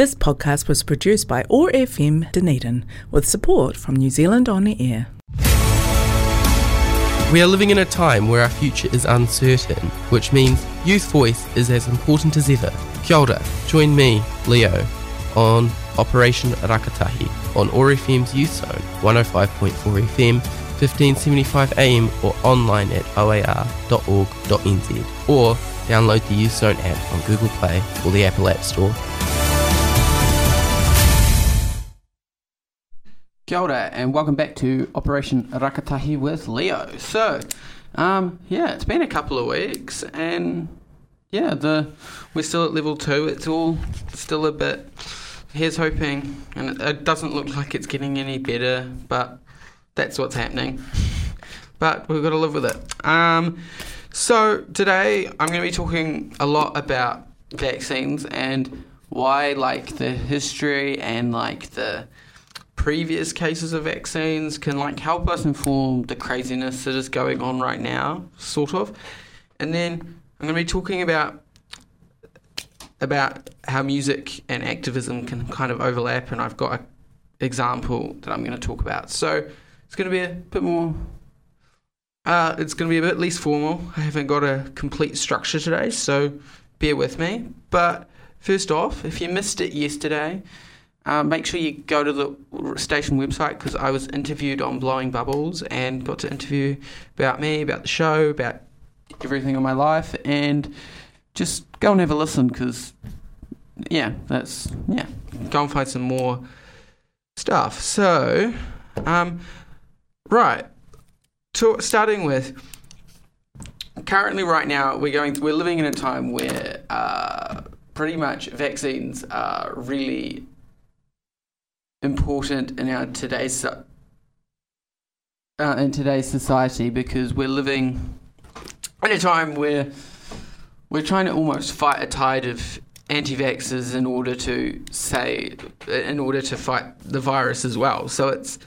This podcast was produced by OAR FM Dunedin with support from New Zealand On Air. We are living in a time where our future is uncertain, which means youth voice is as important as ever. Kia ora, join me, Leo, on Operation Rakatahi on OAR FM's Youth Zone, 105.4 FM, 1575 AM or online at oar.org.nz or download the Youth Zone app on Google Play or the Apple App Store. Kia ora, and welcome back to Operation Rakatahi with Leo. So, um, yeah, it's been a couple of weeks, and yeah, the we're still at level two. It's all still a bit. Here's hoping, and it, it doesn't look like it's getting any better, but that's what's happening. But we've got to live with it. Um, so today I'm going to be talking a lot about vaccines and why, like the history and like the previous cases of vaccines can like help us inform the craziness that is going on right now, sort of. And then I'm going to be talking about about how music and activism can kind of overlap, and I've got an example that I'm going to talk about. So it's going to be a bit more. Uh, it's going to be a bit less formal. I haven't got a complete structure today, so bear with me. But first off, if you missed it yesterday, uh, make sure you go to the station website because I was interviewed on Blowing Bubbles and got to interview about me, about the show, about everything in my life, and just go and have a listen because, yeah, that's, yeah, go and find some more stuff. So, um, right, starting with currently right now we're going we're living in a time where uh, pretty much vaccines are really important in our today's uh, in today's society because we're living in a time where we're trying to almost fight a tide of anti-vaxxers in order to say in order to fight the virus as well. So it's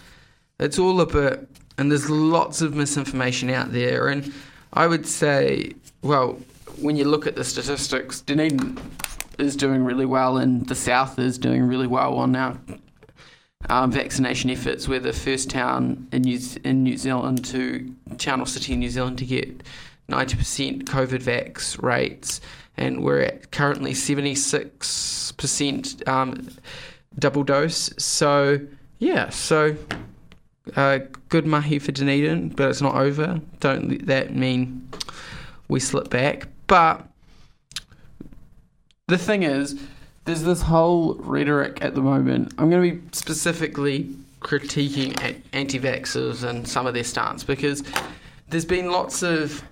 it's all a bit and there's lots of misinformation out there and I would say well when you look at the statistics Dunedin is doing really well and the south is doing really well on our um, vaccination efforts. We're the first town in New, in New Zealand to, town or city in New Zealand to get 90% COVID vax rates, and we're at currently 76% um, double dose. So, yeah, so uh, good mahi for Dunedin, but it's not over. Don't let that mean we slip back. But the thing is, there's this whole rhetoric at the moment. I'm going to be specifically critiquing anti vaxxers and some of their stance because there's been lots of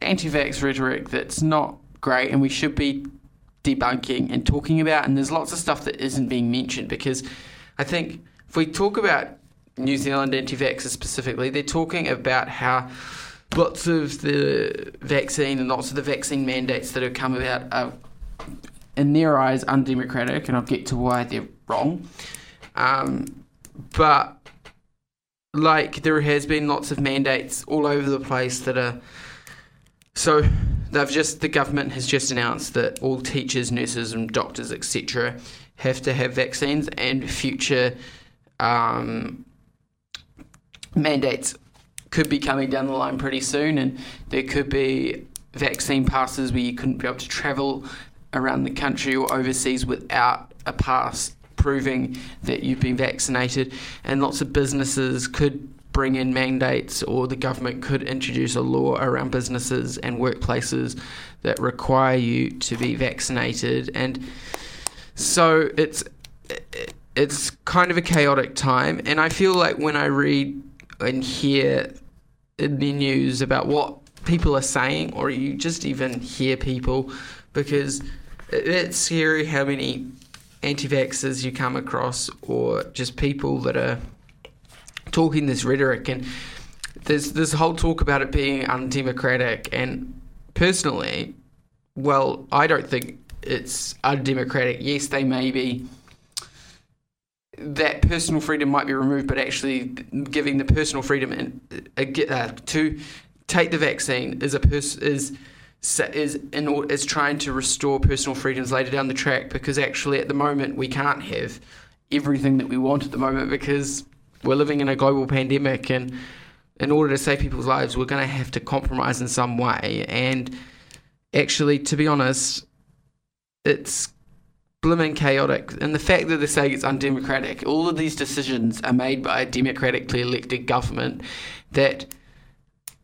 anti vax rhetoric that's not great and we should be debunking and talking about. And there's lots of stuff that isn't being mentioned because I think if we talk about New Zealand anti vaxxers specifically, they're talking about how lots of the vaccine and lots of the vaccine mandates that have come about are in their eyes, undemocratic, and I'll get to why they're wrong. Um, but like there has been lots of mandates all over the place that are so they've just the government has just announced that all teachers, nurses, and doctors, etc., have to have vaccines, and future um, mandates could be coming down the line pretty soon, and there could be vaccine passes where you couldn't be able to travel around the country or overseas without a pass proving that you've been vaccinated, and lots of businesses could bring in mandates or the government could introduce a law around businesses and workplaces that require you to be vaccinated. And so it's it's kind of a chaotic time. And I feel like when I read and hear in the news about what people are saying or you just even hear people because it's scary how many anti-vaxxers you come across or just people that are talking this rhetoric. And there's this whole talk about it being undemocratic. And personally well i don't think it's undemocratic. Yes they may be. That personal freedom might be removed but actually giving the personal freedom and uh, uh, to take the vaccine is a pers- is is in is trying to restore personal freedoms later down the track because actually at the moment we can't have everything that we want at the moment because we're living in a global pandemic and in order to save people's lives we're going to have to compromise in some way. And actually to be honest it's blooming chaotic. And the fact that they're saying it's undemocratic all of these decisions are made by a democratically elected government that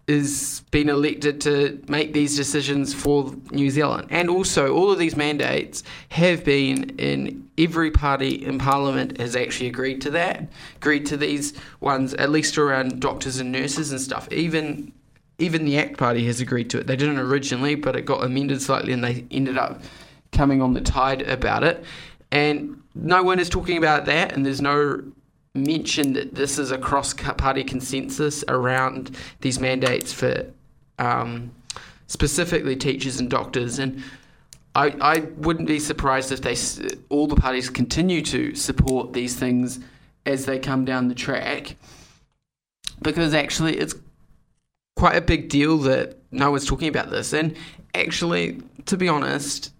is being elected to make these decisions for New Zealand. And also, all of these mandates have been in every party in Parliament has actually agreed to that, agreed to these ones, at least around doctors and nurses and stuff. Even even the ACT Party has agreed to it. They didn't originally, but it got amended slightly, and they ended up coming on the tide about it. And no one is talking about that, and there's no mentioned that this is a cross party consensus around these mandates for um, specifically teachers and doctors. And I, I wouldn't be surprised if they all the parties continue to support these things as they come down the track because actually it's quite a big deal that no one's talking about this. And actually, to be honest,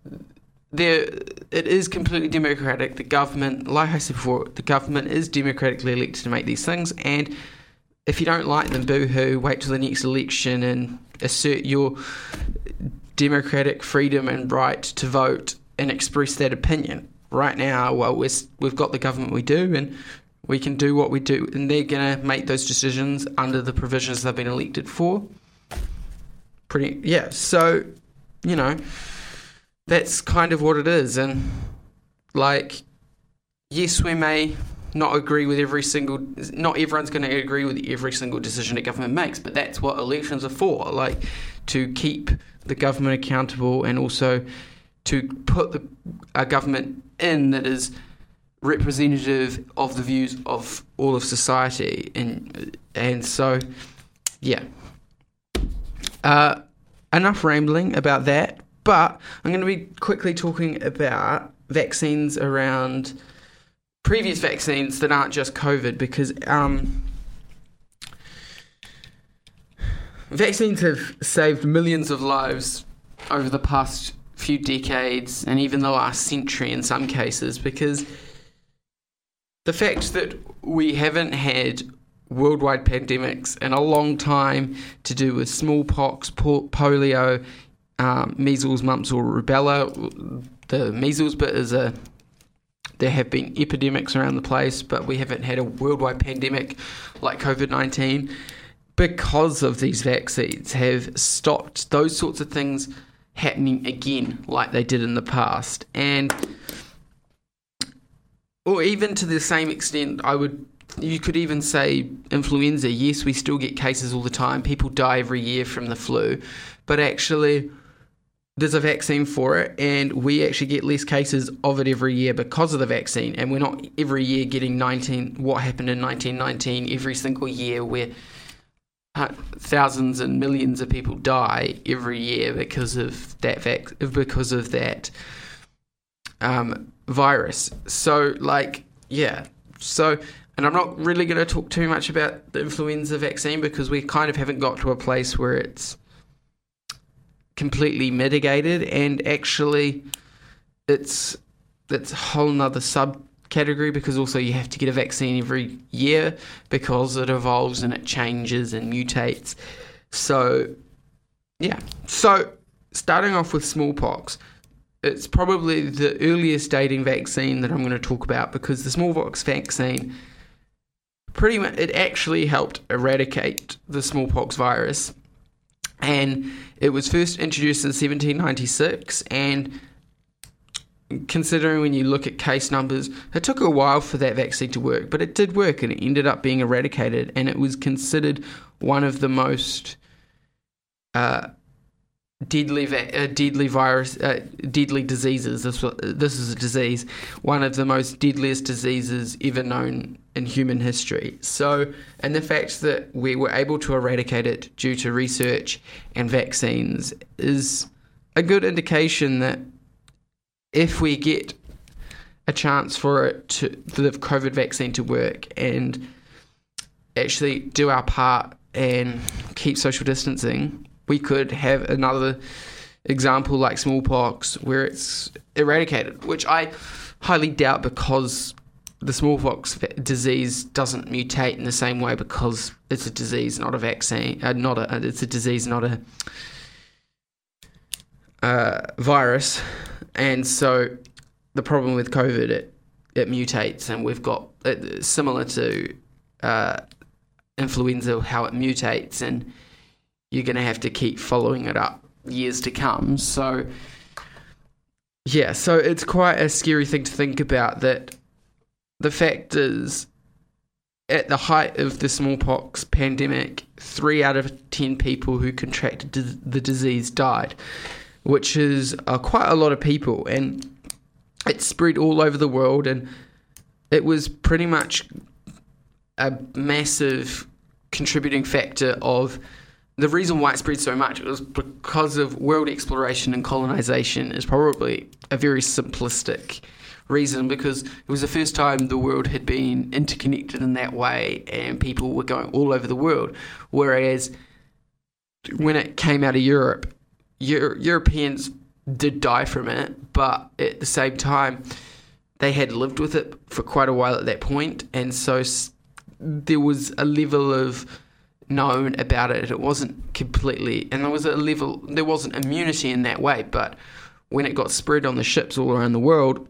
there it is completely democratic. The government, like I said before, the government is democratically elected to make these things, and if you don't like them, boo-hoo, wait till the next election and assert your democratic freedom and right to vote and express that opinion. Right now, well, we have got the government we do, and we can do what we do, and they're going to make those decisions under the provisions they've been elected for. Pretty, yeah. So, you know, that's kind of what it is. And like, yes, we may not agree with every single, not everyone's going to agree with every single decision a government makes, but that's what elections are for, like to keep the government accountable and also to put the, a government in that is representative of the views of all of society. And, and so, yeah. Uh, enough rambling about that. But I'm going to be quickly talking about vaccines around previous vaccines that aren't just COVID because um, vaccines have saved millions of lives over the past few decades and even the last century in some cases because the fact that we haven't had worldwide pandemics in a long time to do with smallpox, polio, um, measles, mumps, or rubella. The measles bit is a there have been epidemics around the place, but we haven't had a worldwide pandemic like COVID 19 because of these vaccines have stopped those sorts of things happening again like they did in the past. And or even to the same extent, I would you could even say influenza. Yes, we still get cases all the time. People die every year from the flu, but actually there's a vaccine for it, and we actually get less cases of it every year because of the vaccine. And we're not every year getting 19 what happened in 1919 every single year, where thousands and millions of people die every year because of that vac- because of that um, virus. So, like, yeah. So, and I'm not really going to talk too much about the influenza vaccine because we kind of haven't got to a place where it's completely mitigated, and actually, it's it's a whole nother subcategory because also you have to get a vaccine every year because it evolves and it changes and mutates. So, yeah. So, starting off with smallpox, it's probably the earliest dating vaccine that I'm going to talk about because the smallpox vaccine pretty much it actually helped eradicate the smallpox virus and it was first introduced in 1796 and considering when you look at case numbers, it took a while for that vaccine to work, but it did work and it ended up being eradicated. And it was considered one of the most uh, deadly, uh, deadly virus, uh, deadly diseases. This, this is a disease, one of the most deadliest diseases ever known in human history. So, and the fact that we were able to eradicate it due to research and vaccines is a good indication that if we get a chance for it to for the COVID vaccine to work and actually do our part and keep social distancing, we could have another example like smallpox where it's eradicated, which I highly doubt because the smallpox disease doesn't mutate in the same way because it's a disease, not a vaccine, uh, not a it's a disease, not a uh, virus, and so the problem with COVID it it mutates, and we've got it, similar to uh, influenza how it mutates, and you're going to have to keep following it up years to come. So yeah, so it's quite a scary thing to think about that the fact is at the height of the smallpox pandemic, three out of 10 people who contracted the disease died, which is uh, quite a lot of people. And it spread all over the world, and it was pretty much a massive contributing factor of the reason why it spread so much was because of world exploration and colonization is probably a very simplistic reason because it was the first time the world had been interconnected in that way and people were going all over the world whereas when it came out of Europe Euro- Europeans did die from it but at the same time they had lived with it for quite a while at that point and so there was a level of known about it. It wasn't completely, and there was a level, there wasn't immunity in that way. But when it got spread on the ships all around the world,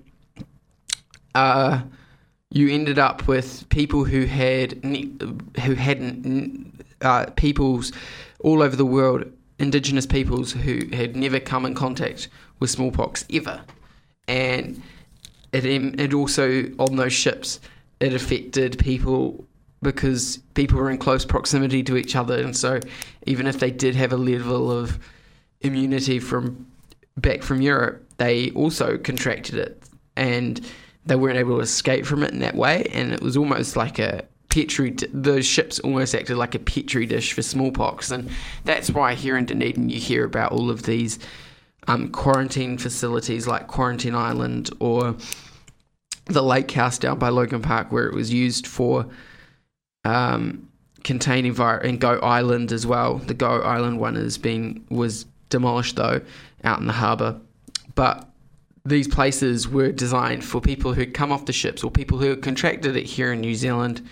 uh, you ended up with people who had who hadn't uh, peoples all over the world, indigenous peoples who had never come in contact with smallpox ever, and it it also on those ships it affected people because people were in close proximity to each other, and so even if they did have a level of immunity from back from Europe, they also contracted it, and they weren't able to escape from it in that way, and it was almost like a petri. The ships almost acted like a petri dish for smallpox, and that's why here in Dunedin you hear about all of these um, quarantine facilities like Quarantine Island or the lake house down by Logan Park, where it was used for um, containing virus and Goat Island as well. The Goat Island one has been was demolished though out in the harbour, but these places were designed for people who come off the ships or people who had contracted it here in New Zealand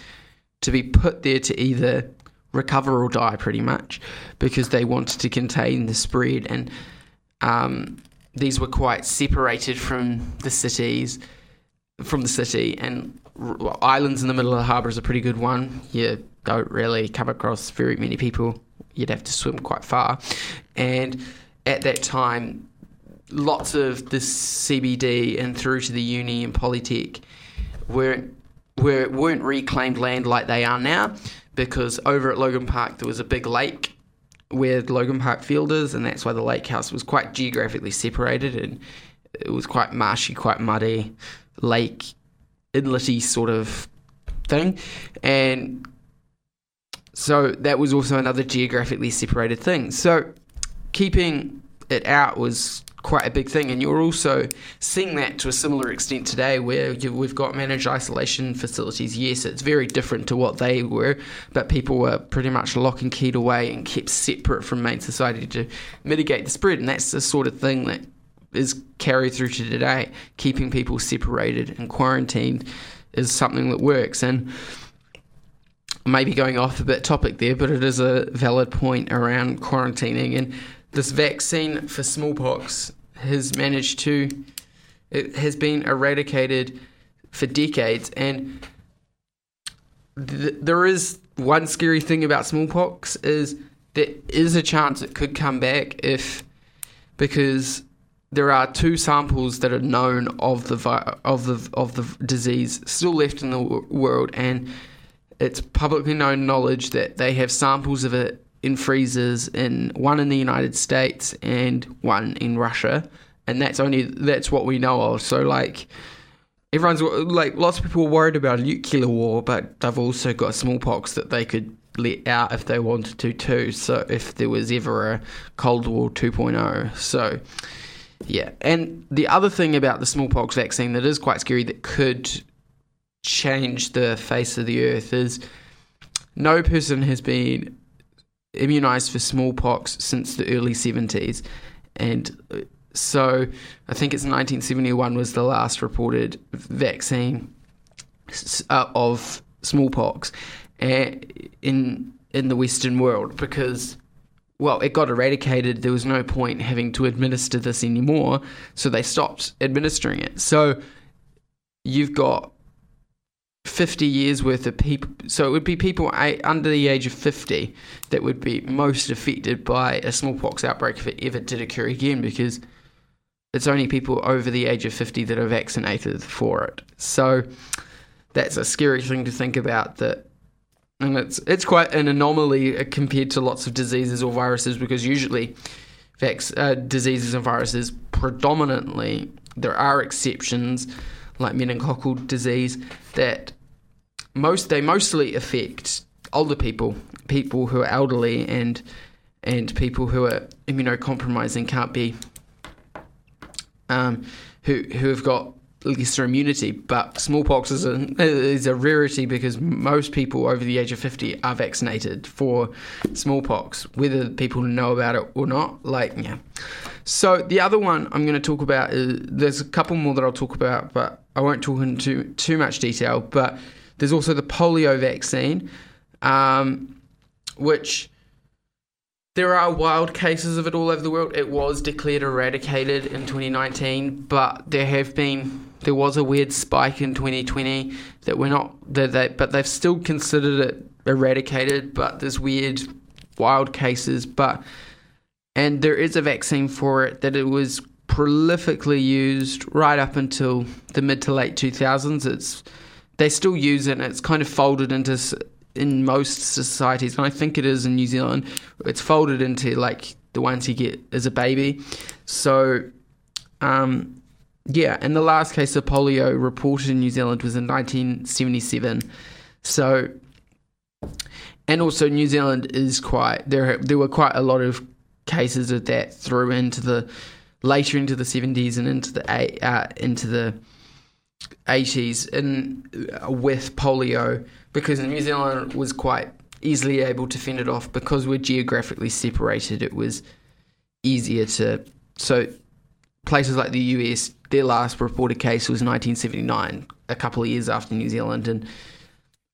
to be put there to either recover or die, pretty much, because they wanted to contain the spread. And um, these were quite separated from the cities, from the city, and islands in the middle of the harbour is a pretty good one. You don't really come across very many people. You'd have to swim quite far. And at that time, lots of the CBD and through to the uni and Polytech weren't, were, weren't reclaimed land like they are now because over at Logan Park there was a big lake where Logan Park Field is, and that's why the lake house was quite geographically separated and it was quite marshy, quite muddy lake inlety sort of thing. And so that was also another geographically separated thing. So keeping it out was quite a big thing. And you're also seeing that to a similar extent today, where we've got managed isolation facilities. Yes, it's very different to what they were, but people were pretty much lock and keyed away and kept separate from main society to mitigate the spread. And that's the sort of thing that is carried through to today. Keeping people separated and quarantined is something that works. And maybe going off a bit topic there, but it is a valid point around quarantining. And this vaccine for smallpox has managed to, it has been eradicated for decades. And th- there is one scary thing about smallpox is there is a chance it could come back if because there are two samples that are known of the vi- of the of the disease still left in the w- world, and it's publicly known knowledge that they have samples of it in freezers in one in the United States and one in Russia, and that's only that's what we know of. So like. Everyone's like, lots of people are worried about a nuclear war, but they've also got smallpox that they could let out if they wanted to too. So if there was ever a Cold War 2.0, so yeah, and the other thing about the smallpox vaccine that is quite scary that could change the face of the earth is no person has been immunized for smallpox since the early 70s. and uh, so I think it's 1971 was the last reported vaccine uh, of smallpox in in the Western world because well, it got eradicated. There was no point having to administer this anymore, so they stopped administering it. So you've got 50 years worth of people. So it would be people under the age of 50 that would be most affected by a smallpox outbreak if it ever did occur again, because it's only people over the age of 50 that are vaccinated for it. So that's a scary thing to think about that and it's it's quite an anomaly uh, compared to lots of diseases or viruses because usually vac- uh, diseases and viruses predominantly there are exceptions like meningococcal disease that most they mostly affect older people, people who are elderly and and people who are immunocompromised and can't be um, who who have got lesser immunity. But smallpox is a is a rarity because most people over the age of fifty are vaccinated for smallpox, whether people know about it or not. Like yeah. So the other one I'm going to talk about is there's a couple more that I'll talk about, but I won't talk into too much detail. But there's also the polio vaccine, um, which there are wild cases of it all over the world. It was declared eradicated in 2019, but there have been there was a weird spike in 2020 that we're not that they, but they've still considered it eradicated. But there's weird wild cases, but and there is a vaccine for it that it was prolifically used right up until the mid to late 2000s. It's they still use it. and It's kind of folded into in most societies, and I think it is in New Zealand. It's folded into like the ones you get as a baby. So, um, yeah, and the last case of polio reported in New Zealand was in 1977. So, and also New Zealand is quite there. There were quite a lot of cases of that through into the later into the 70s and into the uh, into the 80s and with polio because New Zealand was quite easily able to fend it off because we're geographically separated. It was easier to so places like the US, their last reported case was 1979, a couple of years after New Zealand, and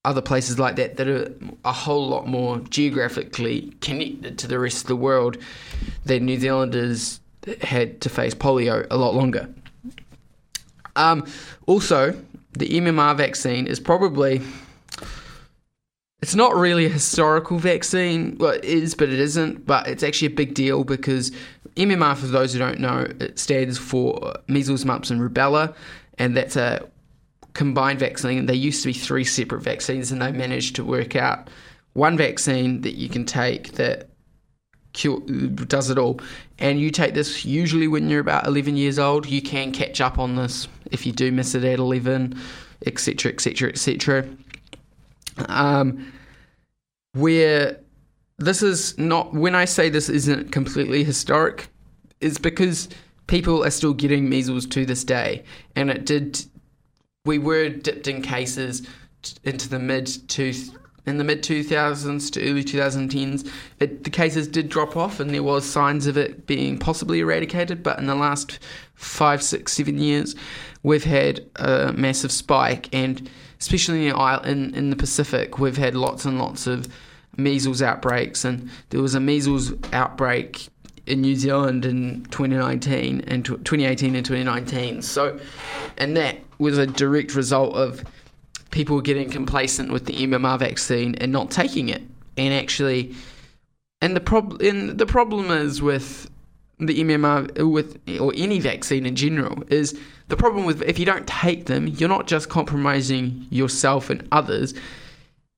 other places like that that are a whole lot more geographically connected to the rest of the world than New Zealanders had to face polio a lot longer. Um, also, the MMR vaccine is probably it's not really a historical vaccine. Well, it is, but it isn't. But it's actually a big deal because MMR, for those who don't know, it stands for measles, mumps, and rubella, and that's a combined vaccine. There used to be three separate vaccines, and they managed to work out one vaccine that you can take that cure, does it all. And you take this usually when you're about 11 years old. You can catch up on this if you do miss it at 11, etc., etc., etc. Um, where this is not, when I say this isn't completely historic, is because people are still getting measles to this day. And it did, we were dipped in cases into the mid to in the mid 2000s to early 2010s, it, the cases did drop off and there was signs of it being possibly eradicated. But in the last five, six, seven years, we've had a massive spike, and especially in the, in, in the Pacific, we've had lots and lots of measles outbreaks. And there was a measles outbreak in New Zealand in 2019 and 2018 and 2019. So, and that was a direct result of people getting complacent with the MMR vaccine and not taking it, and actually, and the problem, and the problem is with the MMR with or any vaccine in general is the problem with if you don't take them, you're not just compromising yourself and others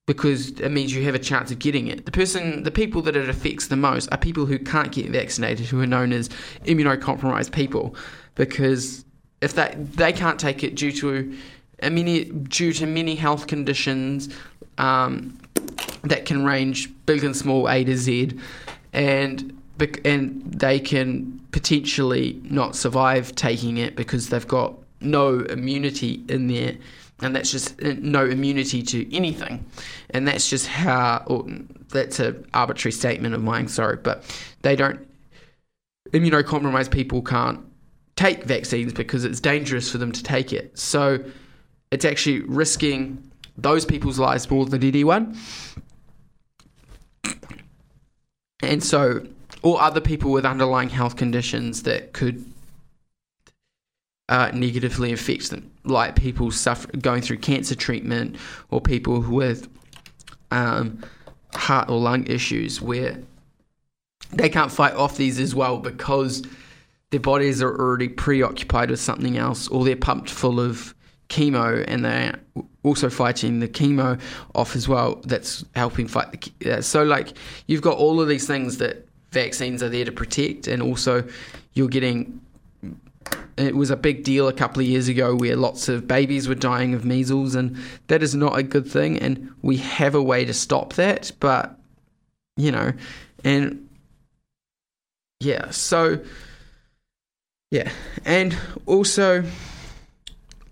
because it means you have a chance of getting it. The person, the people that it affects the most are people who can't get vaccinated, who are known as immunocompromised people, because if they they can't take it due to many due to many health conditions um, that can range big and small, A to Z, and and they can potentially not survive taking it because they've got no immunity in there, and that's just uh, no immunity to anything, and that's just how. Or that's an arbitrary statement of mine. Sorry, but they don't immunocompromised people can't take vaccines because it's dangerous for them to take it. So it's actually risking those people's lives more than anyone. And so, or other people with underlying health conditions that could uh, negatively affect them, like people suffer, going through cancer treatment or people with um, heart or lung issues where they can't fight off these as well because their bodies are already preoccupied with something else or they're pumped full of chemo and they're also fighting the chemo off as well that's helping fight the so like you've got all of these things that vaccines are there to protect and also you're getting it was a big deal a couple of years ago where lots of babies were dying of measles and that is not a good thing and we have a way to stop that but you know and yeah so yeah and also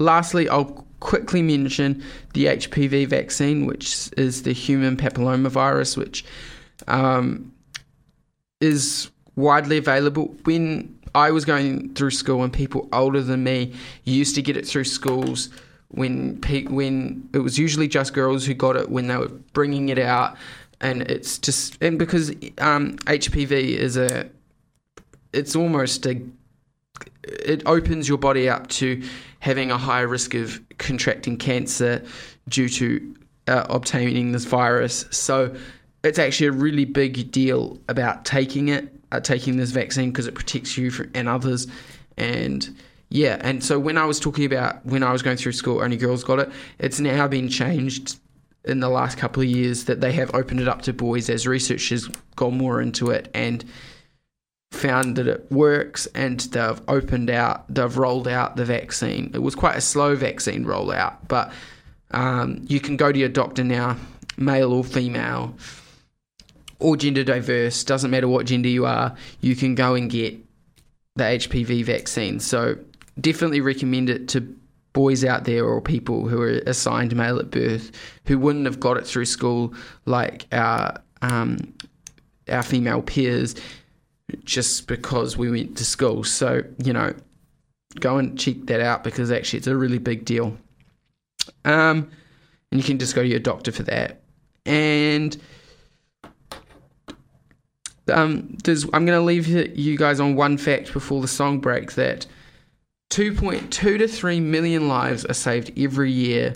Lastly, I'll quickly mention the HPV vaccine, which is the human papillomavirus, which um, is widely available. When I was going through school, and people older than me used to get it through schools when when it was usually just girls who got it when they were bringing it out, and it's just and because um, HPV is a it's almost a it opens your body up to having a higher risk of contracting cancer due to uh, obtaining this virus. So it's actually a really big deal about taking it, uh, taking this vaccine because it protects you for, and others. And yeah, and so when I was talking about when I was going through school, only girls got it. It's now been changed in the last couple of years that they have opened it up to boys as research has gone more into it and found that it works and they've opened out, they've rolled out the vaccine. It was quite a slow vaccine rollout, but um, you can go to your doctor now, male or female, or gender diverse, doesn't matter what gender you are, you can go and get the HPV vaccine. So definitely recommend it to boys out there or people who are assigned male at birth who wouldn't have got it through school like our um, our female peers just because we went to school. So, you know, go and check that out because actually it's a really big deal. Um, and you can just go to your doctor for that. And um, I'm going to leave you guys on one fact before the song break that 2.2 to 3 million lives are saved every year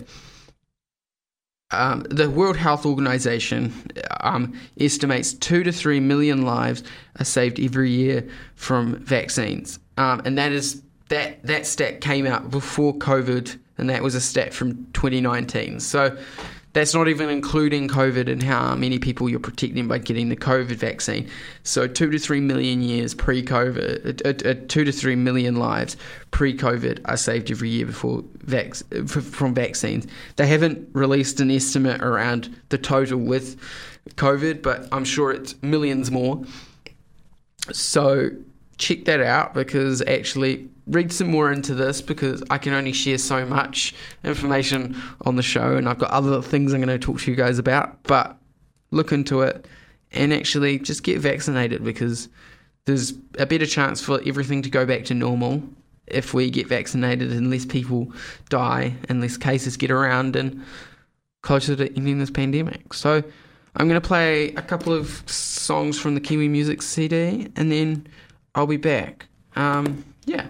um, the World Health Organization um, estimates two to three million lives are saved every year from vaccines, um, and that is that that stat came out before COVID, and that was a stat from 2019. So that's not even including COVID and how many people you're protecting by getting the COVID vaccine. So, two to three million years pre COVID, uh, uh, uh, two to three million lives pre COVID are saved every year before vac- from vaccines. They haven't released an estimate around the total with COVID, but I'm sure it's millions more. So, check that out because actually read some more into this because I can only share so much information on the show and I've got other things I'm going to talk to you guys about. But look into it and actually just get vaccinated because there's a better chance for everything to go back to normal if we get vaccinated and less people die and less cases get around and closer to ending this pandemic. So I'm going to play a couple of songs from the Kiwi Music CD and then I'll be back. Um, yeah.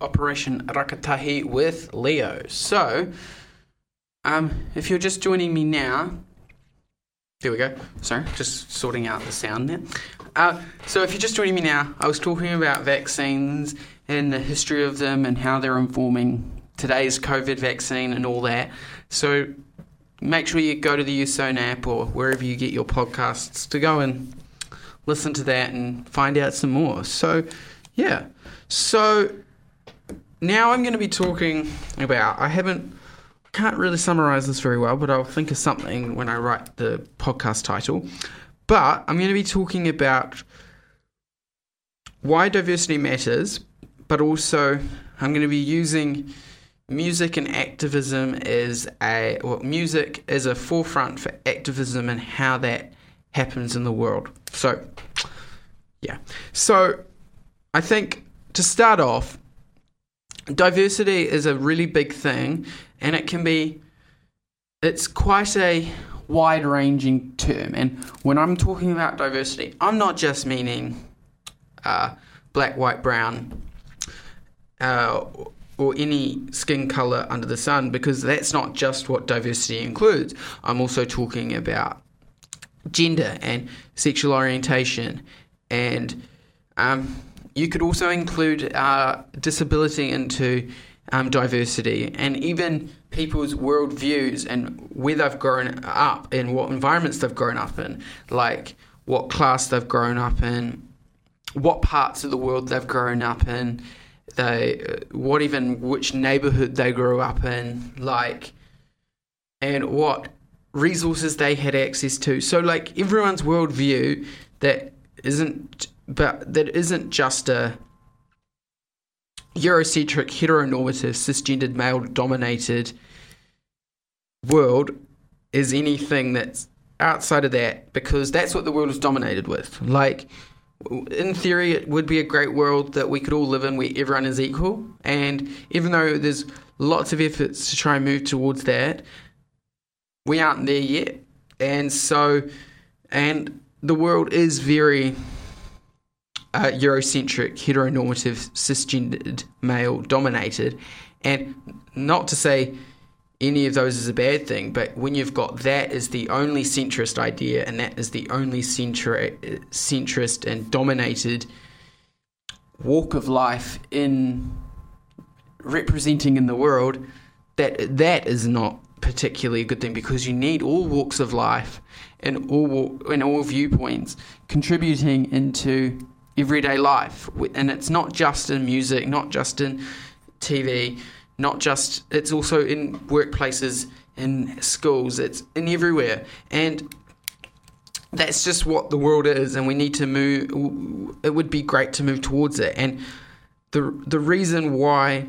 Operation Rakatahi with Leo. So, um, if you're just joining me now, there we go. Sorry, just sorting out the sound there. Uh, so, if you're just joining me now, I was talking about vaccines and the history of them and how they're informing today's COVID vaccine and all that. So, make sure you go to the Youth Zone app or wherever you get your podcasts to go and listen to that and find out some more. So, yeah. So now I'm going to be talking about. I haven't. Can't really summarize this very well, but I'll think of something when I write the podcast title. But I'm going to be talking about why diversity matters, but also I'm going to be using music and activism as a well, music as a forefront for activism and how that happens in the world. So, yeah. So I think to start off, diversity is a really big thing, and it can be, it's quite a wide ranging term. And when I'm talking about diversity, I'm not just meaning uh, black, white, brown, uh, or any skin color under the sun, because that's not just what diversity includes. I'm also talking about gender and sexual orientation and um, you could also include uh, disability into um, diversity and even people's worldviews and where they've grown up and what environments they've grown up in, like what class they've grown up in, what parts of the world they've grown up in, they what even which neighborhood they grew up in, like, and what resources they had access to. So, like everyone's worldview that isn't but that isn't just a Eurocentric, heteronormative, cisgendered, male dominated world is anything that's outside of that because that's what the world is dominated with. Like, in theory, it would be a great world that we could all live in where everyone is equal. And even though there's lots of efforts to try and move towards that, we aren't there yet. And so, and the world is very uh, Eurocentric, heteronormative, cisgendered, male dominated. And not to say any of those is a bad thing, but when you've got that as the only centrist idea and that is the only centri- centrist and dominated walk of life in representing in the world, that that is not particularly a good thing because you need all walks of life and all and all viewpoints contributing into everyday life. And it's not just in music, not just in TV, not just, it's also in workplaces, in schools, it's in everywhere. And that's just what the world is, and we need to move. It would be great to move towards it. And the, the reason why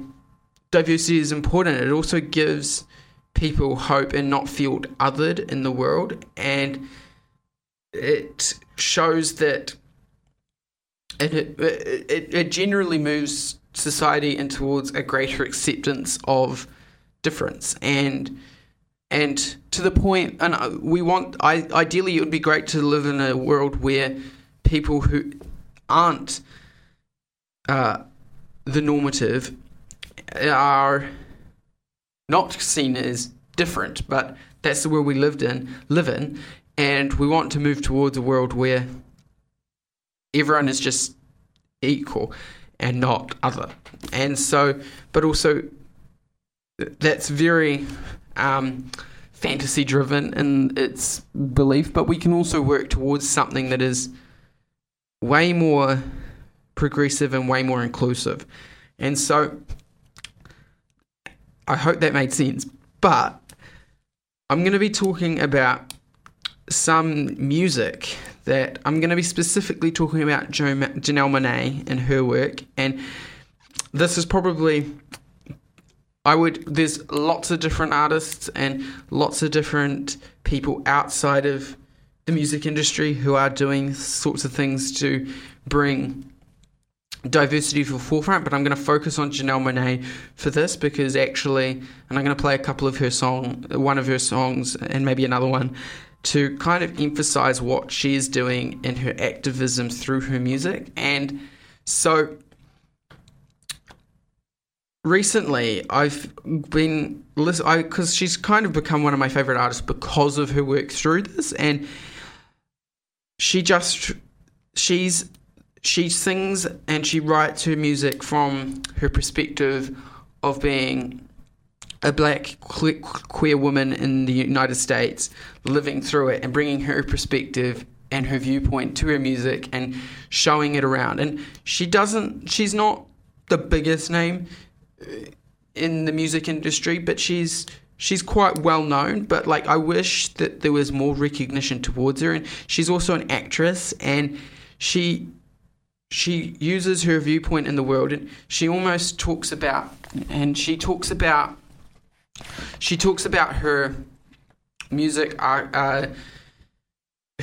diversity is important, it also gives people hope and not feel othered in the world. And it shows that it, it, it generally moves society and towards a greater acceptance of difference. And and to the point and we want I, ideally it would be great to live in a world where people who aren't uh, the normative are not seen as different but that's the world we lived in live in. And we want to move towards a world where everyone is just equal and not other. And so, but also, that's very um, fantasy driven in its belief, but we can also work towards something that is way more progressive and way more inclusive. And so, I hope that made sense. But I'm going to be talking about some music that I'm going to be specifically talking about jo- Janelle Monáe and her work. And this is probably, I would, there's lots of different artists and lots of different people outside of the music industry who are doing sorts of things to bring diversity to the forefront, but I'm going to focus on Janelle Monáe for this because actually, and I'm going to play a couple of her song, one of her songs, and maybe another one to kind of emphasize what she is doing in her activism through her music. And so recently I've been listening because she's kind of become one of my favorite artists because of her work through this, and she just she's she sings and she writes her music from her perspective of being a black queer woman in the United States living through it and bringing her perspective and her viewpoint to her music and showing it around. And she doesn't, she's not the biggest name uh, in the music industry, but she's she's quite well known. But like, I wish that there was more recognition towards her. And she's also an actress, and she she uses her viewpoint in the world, and she almost talks about, and she talks about, she talks about her music. Uh, uh,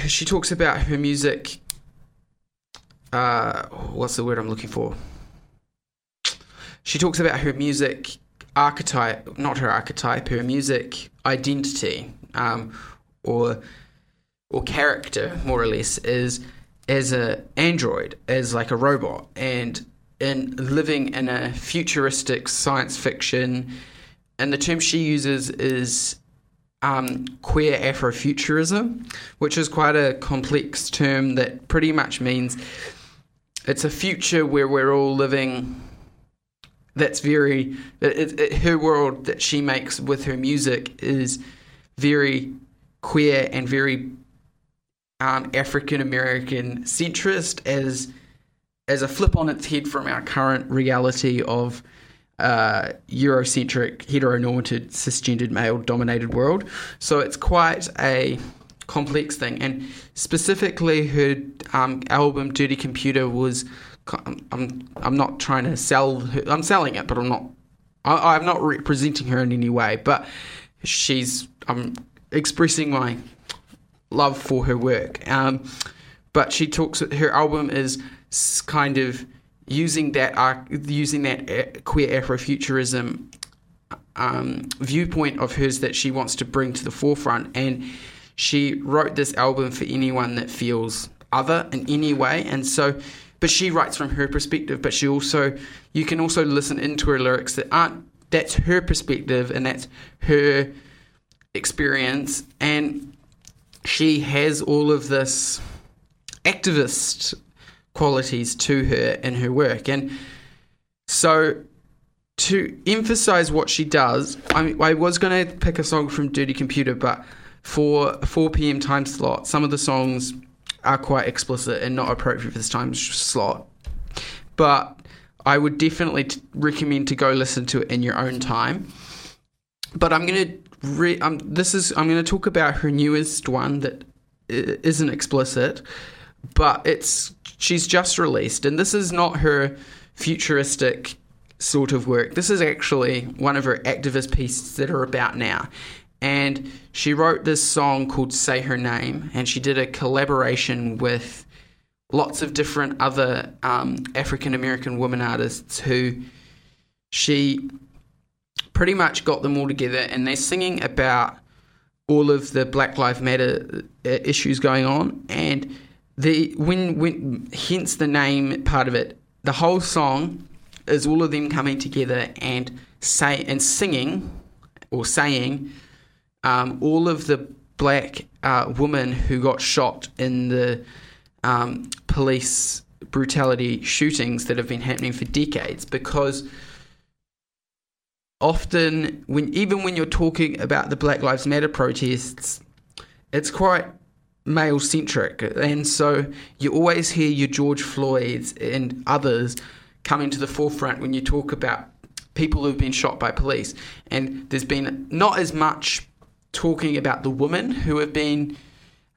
she talks about her music. Uh, what's the word I'm looking for? She talks about her music archetype, not her archetype, her music identity, um, or or character, more or less, is as a android, as like a robot, and in living in a futuristic science fiction. And the term she uses is um, queer Afrofuturism, which is quite a complex term that pretty much means it's a future where we're all living. That's very it, it, her world that she makes with her music is very queer and very um, African American centrist as as a flip on its head from our current reality of uh, Eurocentric, heteronormative, cisgendered, male dominated world. So it's quite a complex thing. And specifically, her um, album Dirty Computer was. I'm, I'm not trying to sell her, I'm selling it, but I'm not. I, I'm not representing her in any way. But she's. I'm expressing my love for her work. Um, but she talks. Her album is kind of using that using that uh, queer Afrofuturism um, viewpoint of hers that she wants to bring to the forefront, and she wrote this album for anyone that feels other in any way, and so. But she writes from her perspective, but she also you can also listen into her lyrics that aren't that's her perspective and that's her experience and she has all of this activist qualities to her in her work. And so to emphasize what she does, I, I was going to pick a song from Dirty Computer, but for a 4 p.m. time slot, some of the songs are quite explicit and not appropriate for this time slot. But I would definitely t- recommend to go listen to it in your own time. But I'm going to re- um, this is I'm going to talk about her newest one that isn't explicit, but it's she's just released, and this is not her futuristic sort of work. This is actually one of her activist pieces that are about now. And she wrote this song called Say Her Name, and she did a collaboration with lots of different other um, African American women artists who she pretty much got them all together and they're singing about all of the Black Lives Matter uh, issues going on and the when when hence the name part of it. The whole song is all of them coming together and say and singing or saying um, all of the black uh, women who got shot in the um, police brutality shootings that have been happening for decades because often when even when you're talking about the Black Lives Matter protests, it's quite male centric, and so you always hear your George Floyd's and others coming to the forefront when you talk about people who've been shot by police. And there's been not as much talking about the women who have been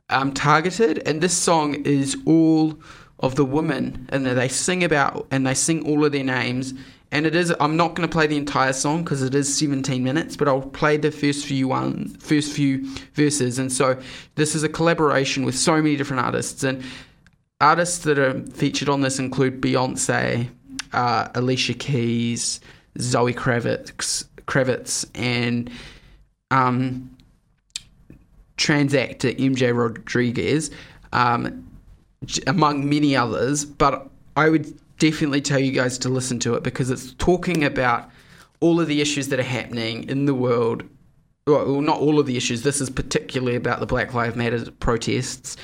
um, targeted, and this song is all of the women, and they sing about and they sing all of their names and it is I'm not going to play the entire song because it is 17 minutes, but I'll play the first few one first few verses. And so this is a collaboration with so many different artists and artists that are featured on this include Beyonce, uh, Alicia Keys, Zoe Kravitz, Kravitz, and um, MJ Rodriguez, um, among many others. But I would definitely tell you guys to listen to it because it's talking about all of the issues that are happening in the world. Well, not all of the issues. This is particularly about the Black Lives Matter protests,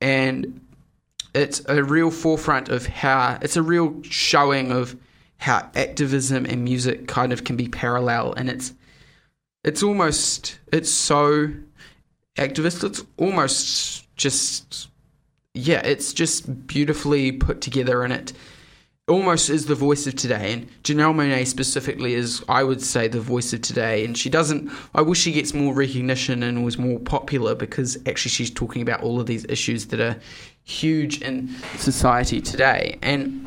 and it's a real forefront of how it's a real showing of how activism and music kind of can be parallel, and it's it's almost it's so activist. It's almost just yeah, it's just beautifully put together, and it almost is the voice of today. And Janelle Monáe specifically is, I would say, the voice of today. And she doesn't, I wish she gets more recognition and was more popular because actually she's talking about all of these issues that are huge in society today. And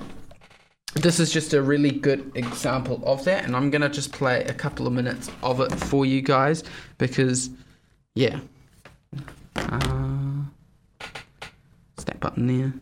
this is just a really good example of that. And I'm going to just play a couple of minutes of it for you guys because, yeah. Uh, that button there.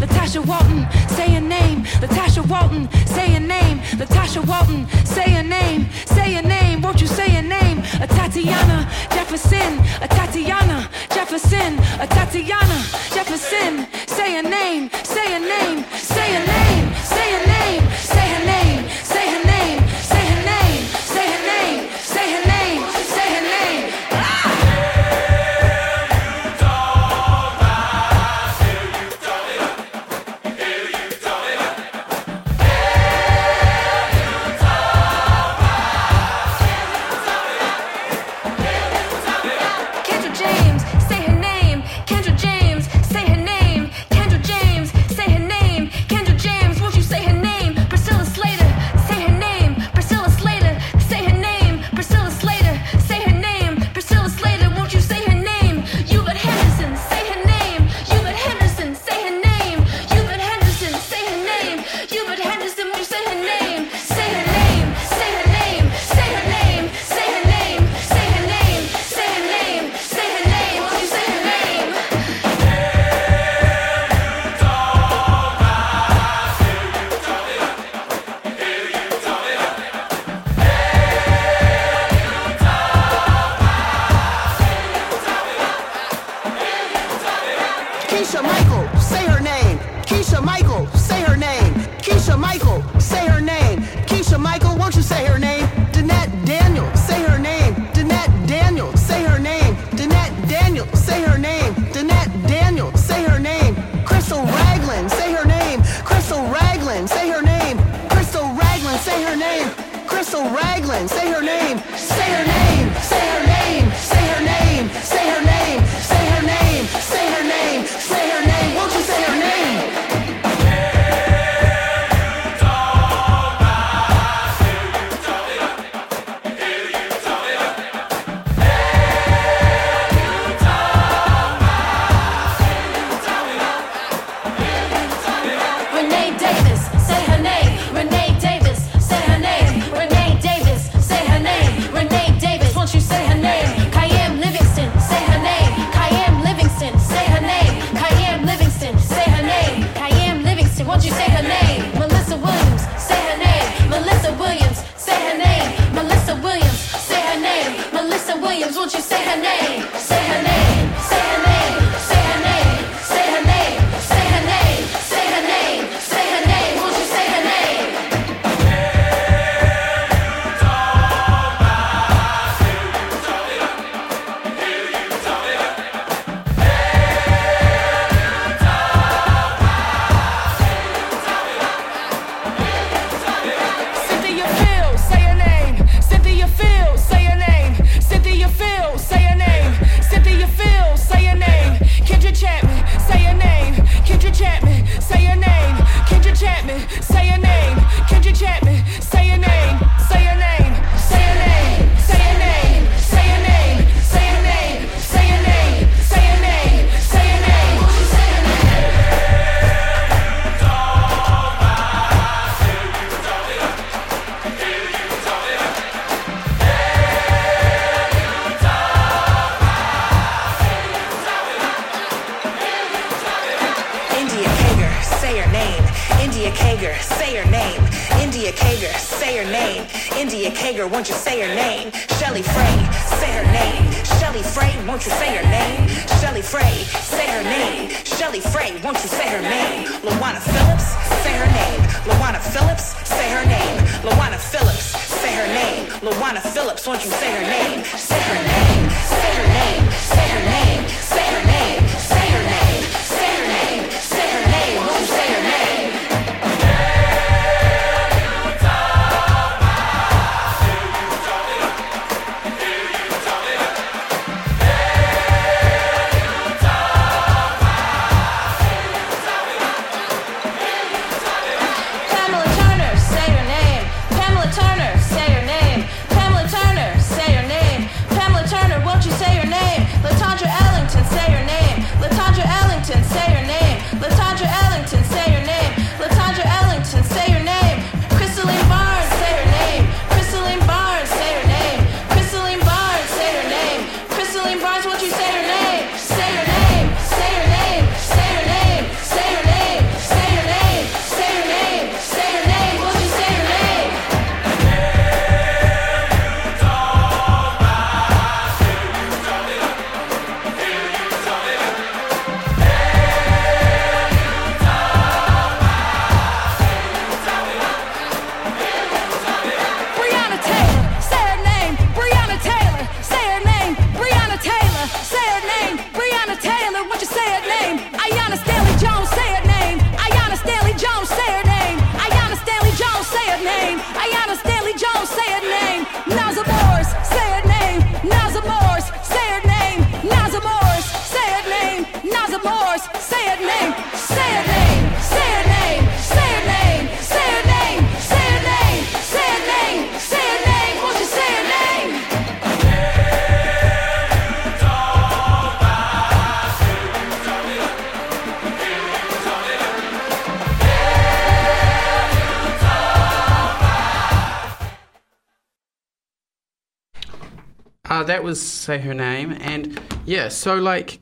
Latasha Walton, say your name. Latasha Walton, say your name. Latasha Walton, say your name. Say your name, won't you say your name? Atatiana Jefferson, Atatiana Jefferson, Atatiana Jefferson. Say your name, say your name, say your name, say your name, say her name, Michael, say her name. Kisha Michael, say her name. Kisha Michael, say her name. Kisha Michael, won't you say her name? Say her name, and yeah, so like,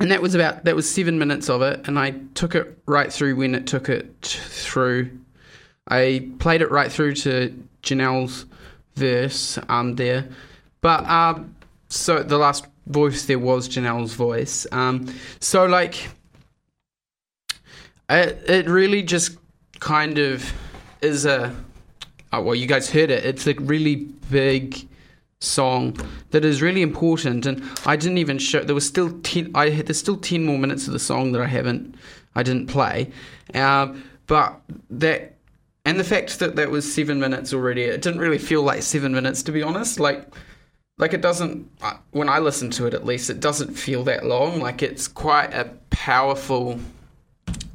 and that was about that was seven minutes of it, and I took it right through when it took it through. I played it right through to Janelle's verse um there, but um so the last voice there was Janelle's voice. Um, so like, it it really just kind of is a oh, well, you guys heard it. It's a really big song that is really important, and I didn't even show. There was still ten. I there's still ten more minutes of the song that I haven't. I didn't play, um, but that and the fact that that was seven minutes already. It didn't really feel like seven minutes to be honest. Like. Like it doesn't, uh, when I listen to it at least, it doesn't feel that long. Like it's quite a powerful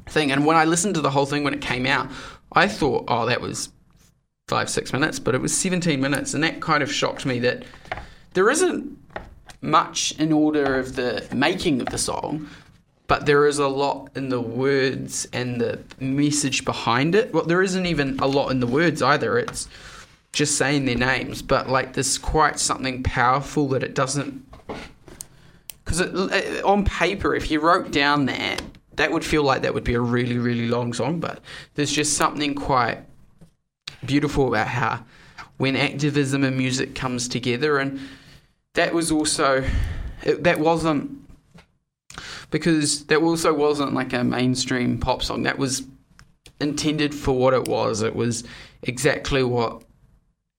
thing. And when I listened to the whole thing when it came out, I thought, oh, that was five, six minutes, but it was 17 minutes. And that kind of shocked me that there isn't much in order of the making of the song, but there is a lot in the words and the message behind it. Well, there isn't even a lot in the words either. It's just saying their names, but like there's quite something powerful that it doesn't. Because on paper, if you wrote down that, that would feel like that would be a really, really long song, but there's just something quite beautiful about how when activism and music comes together, and that was also it, that wasn't because that also wasn't like a mainstream pop song. That was intended for what it was. It was exactly what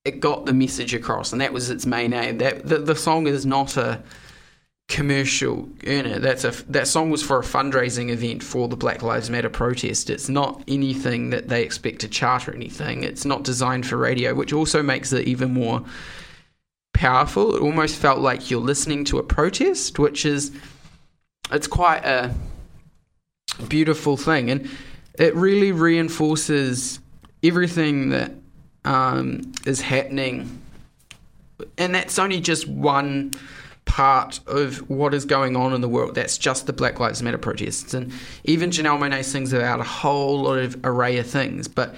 it got the message across, and that was its main aim. That the, the song is not a commercial earner. That's a that song was for a fundraising event for the Black Lives Matter protest. It's not anything that they expect to chart or anything. It's not designed for radio, which also makes it even more powerful. It almost felt like you're listening to a protest, which is it's quite a beautiful thing, and it really reinforces everything that um, is happening. And that's only just one part of what is going on in the world. That's just the Black Lives Matter protests. And even Janelle Monáe sings about a whole lot of array of things, but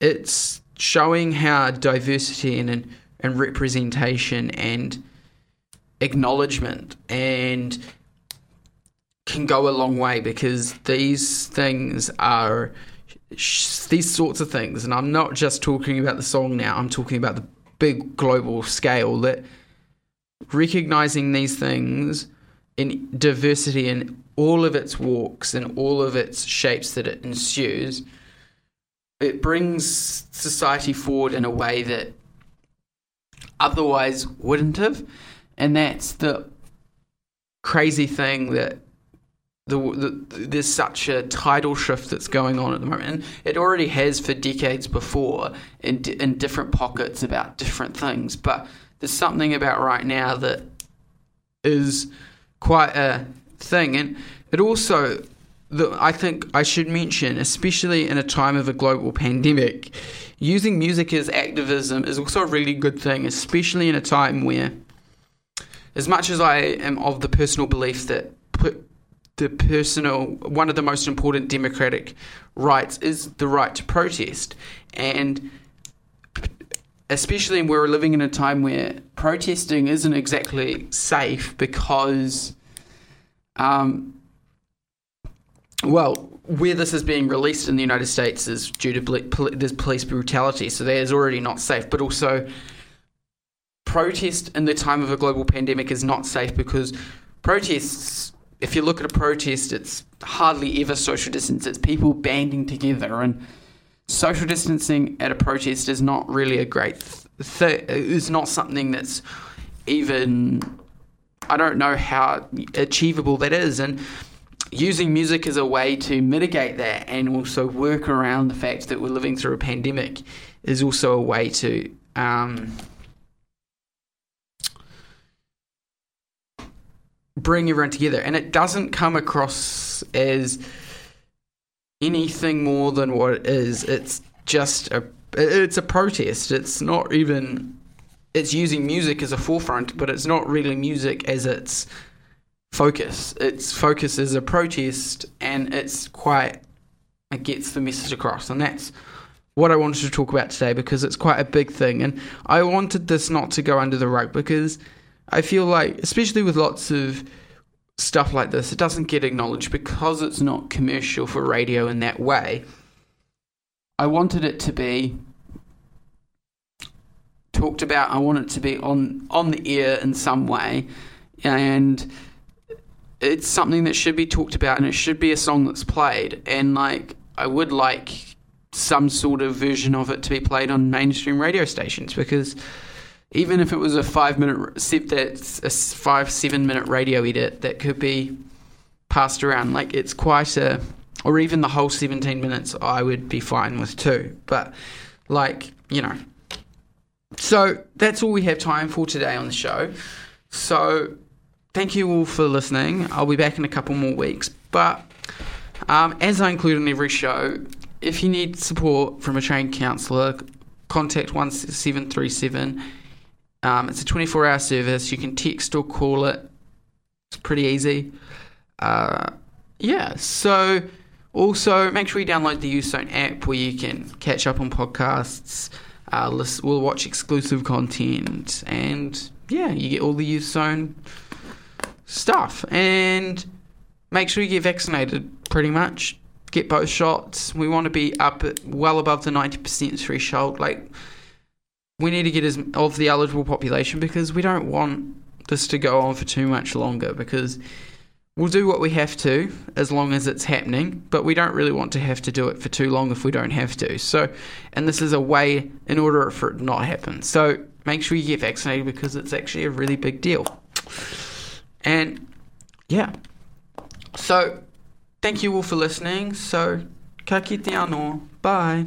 it's showing how diversity and, and representation and acknowledgement and can go a long way because these things are these sorts of things, and I'm not just talking about the song now, I'm talking about the big global scale that recognizing these things in diversity in all of its walks and all of its shapes that it ensues, it brings society forward in a way that otherwise wouldn't have. And that's the crazy thing that the, the, there's such a tidal shift that's going on at the moment. And it already has for decades before in, in different pockets about different things. But there's something about right now that is quite a thing. And it also, the, I think I should mention, especially in a time of a global pandemic, using music as activism is also a really good thing, especially in a time where, as much as I am of the personal belief that the personal one of the most important democratic rights is the right to protest and especially we're living in a time where protesting isn't exactly safe because um, well where this is being released in the United States is due to ble- pol- police brutality so that is already not safe but also protest in the time of a global pandemic is not safe because protests if you look at a protest, it's hardly ever social distance. It's people banding together, and social distancing at a protest is not really a great thing. It's not something that's even. I don't know how achievable that is, and using music as a way to mitigate that and also work around the fact that we're living through a pandemic is also a way to. Um, bring everyone together, and it doesn't come across as anything more than what it is. It's just a it's a protest. It's not even it's using music as a forefront, but it's not really music as its focus. Its focus is a protest, and it's quite it gets the message across, and that's what I wanted to talk about today because it's quite a big thing, and I wanted this not to go under the rug because I feel like, especially with lots of stuff like this, it doesn't get acknowledged because it's not commercial for radio in that way. I wanted it to be talked about. I want it to be on on the air in some way, and it's something that should be talked about, and it should be a song that's played. And like, I would like some sort of version of it to be played on mainstream radio stations because even if it was a five minute that's a five seven minute radio edit that could be passed around like it's quite a or even the whole 17 minutes i would be fine with too. But like you know. So that's all we have time for today on the show. So thank you all for listening. I'll be back in a couple more weeks. But um, as i include in every show if you need support from a trained counsellor contact 1737 um, it's a 24 hour service. You can text or call it. It's pretty easy. Uh, yeah, so also make sure you download the Youth Zone app where you can catch up on podcasts, uh, we'll watch exclusive content, and yeah, you get all the Youth Zone stuff. And make sure you get vaccinated pretty much. Get both shots. We want to be up well above the 90% threshold. Like, we need to get as of the eligible population because we don't want this to go on for too much longer because we'll do what we have to as long as it's happening, but we don't really want to have to do it for too long if we don't have to. So, and this is a way in order for it not happen. So, make sure you get vaccinated because it's actually a really big deal. And yeah. So, thank you all for listening. So, ka kite anō. Bye.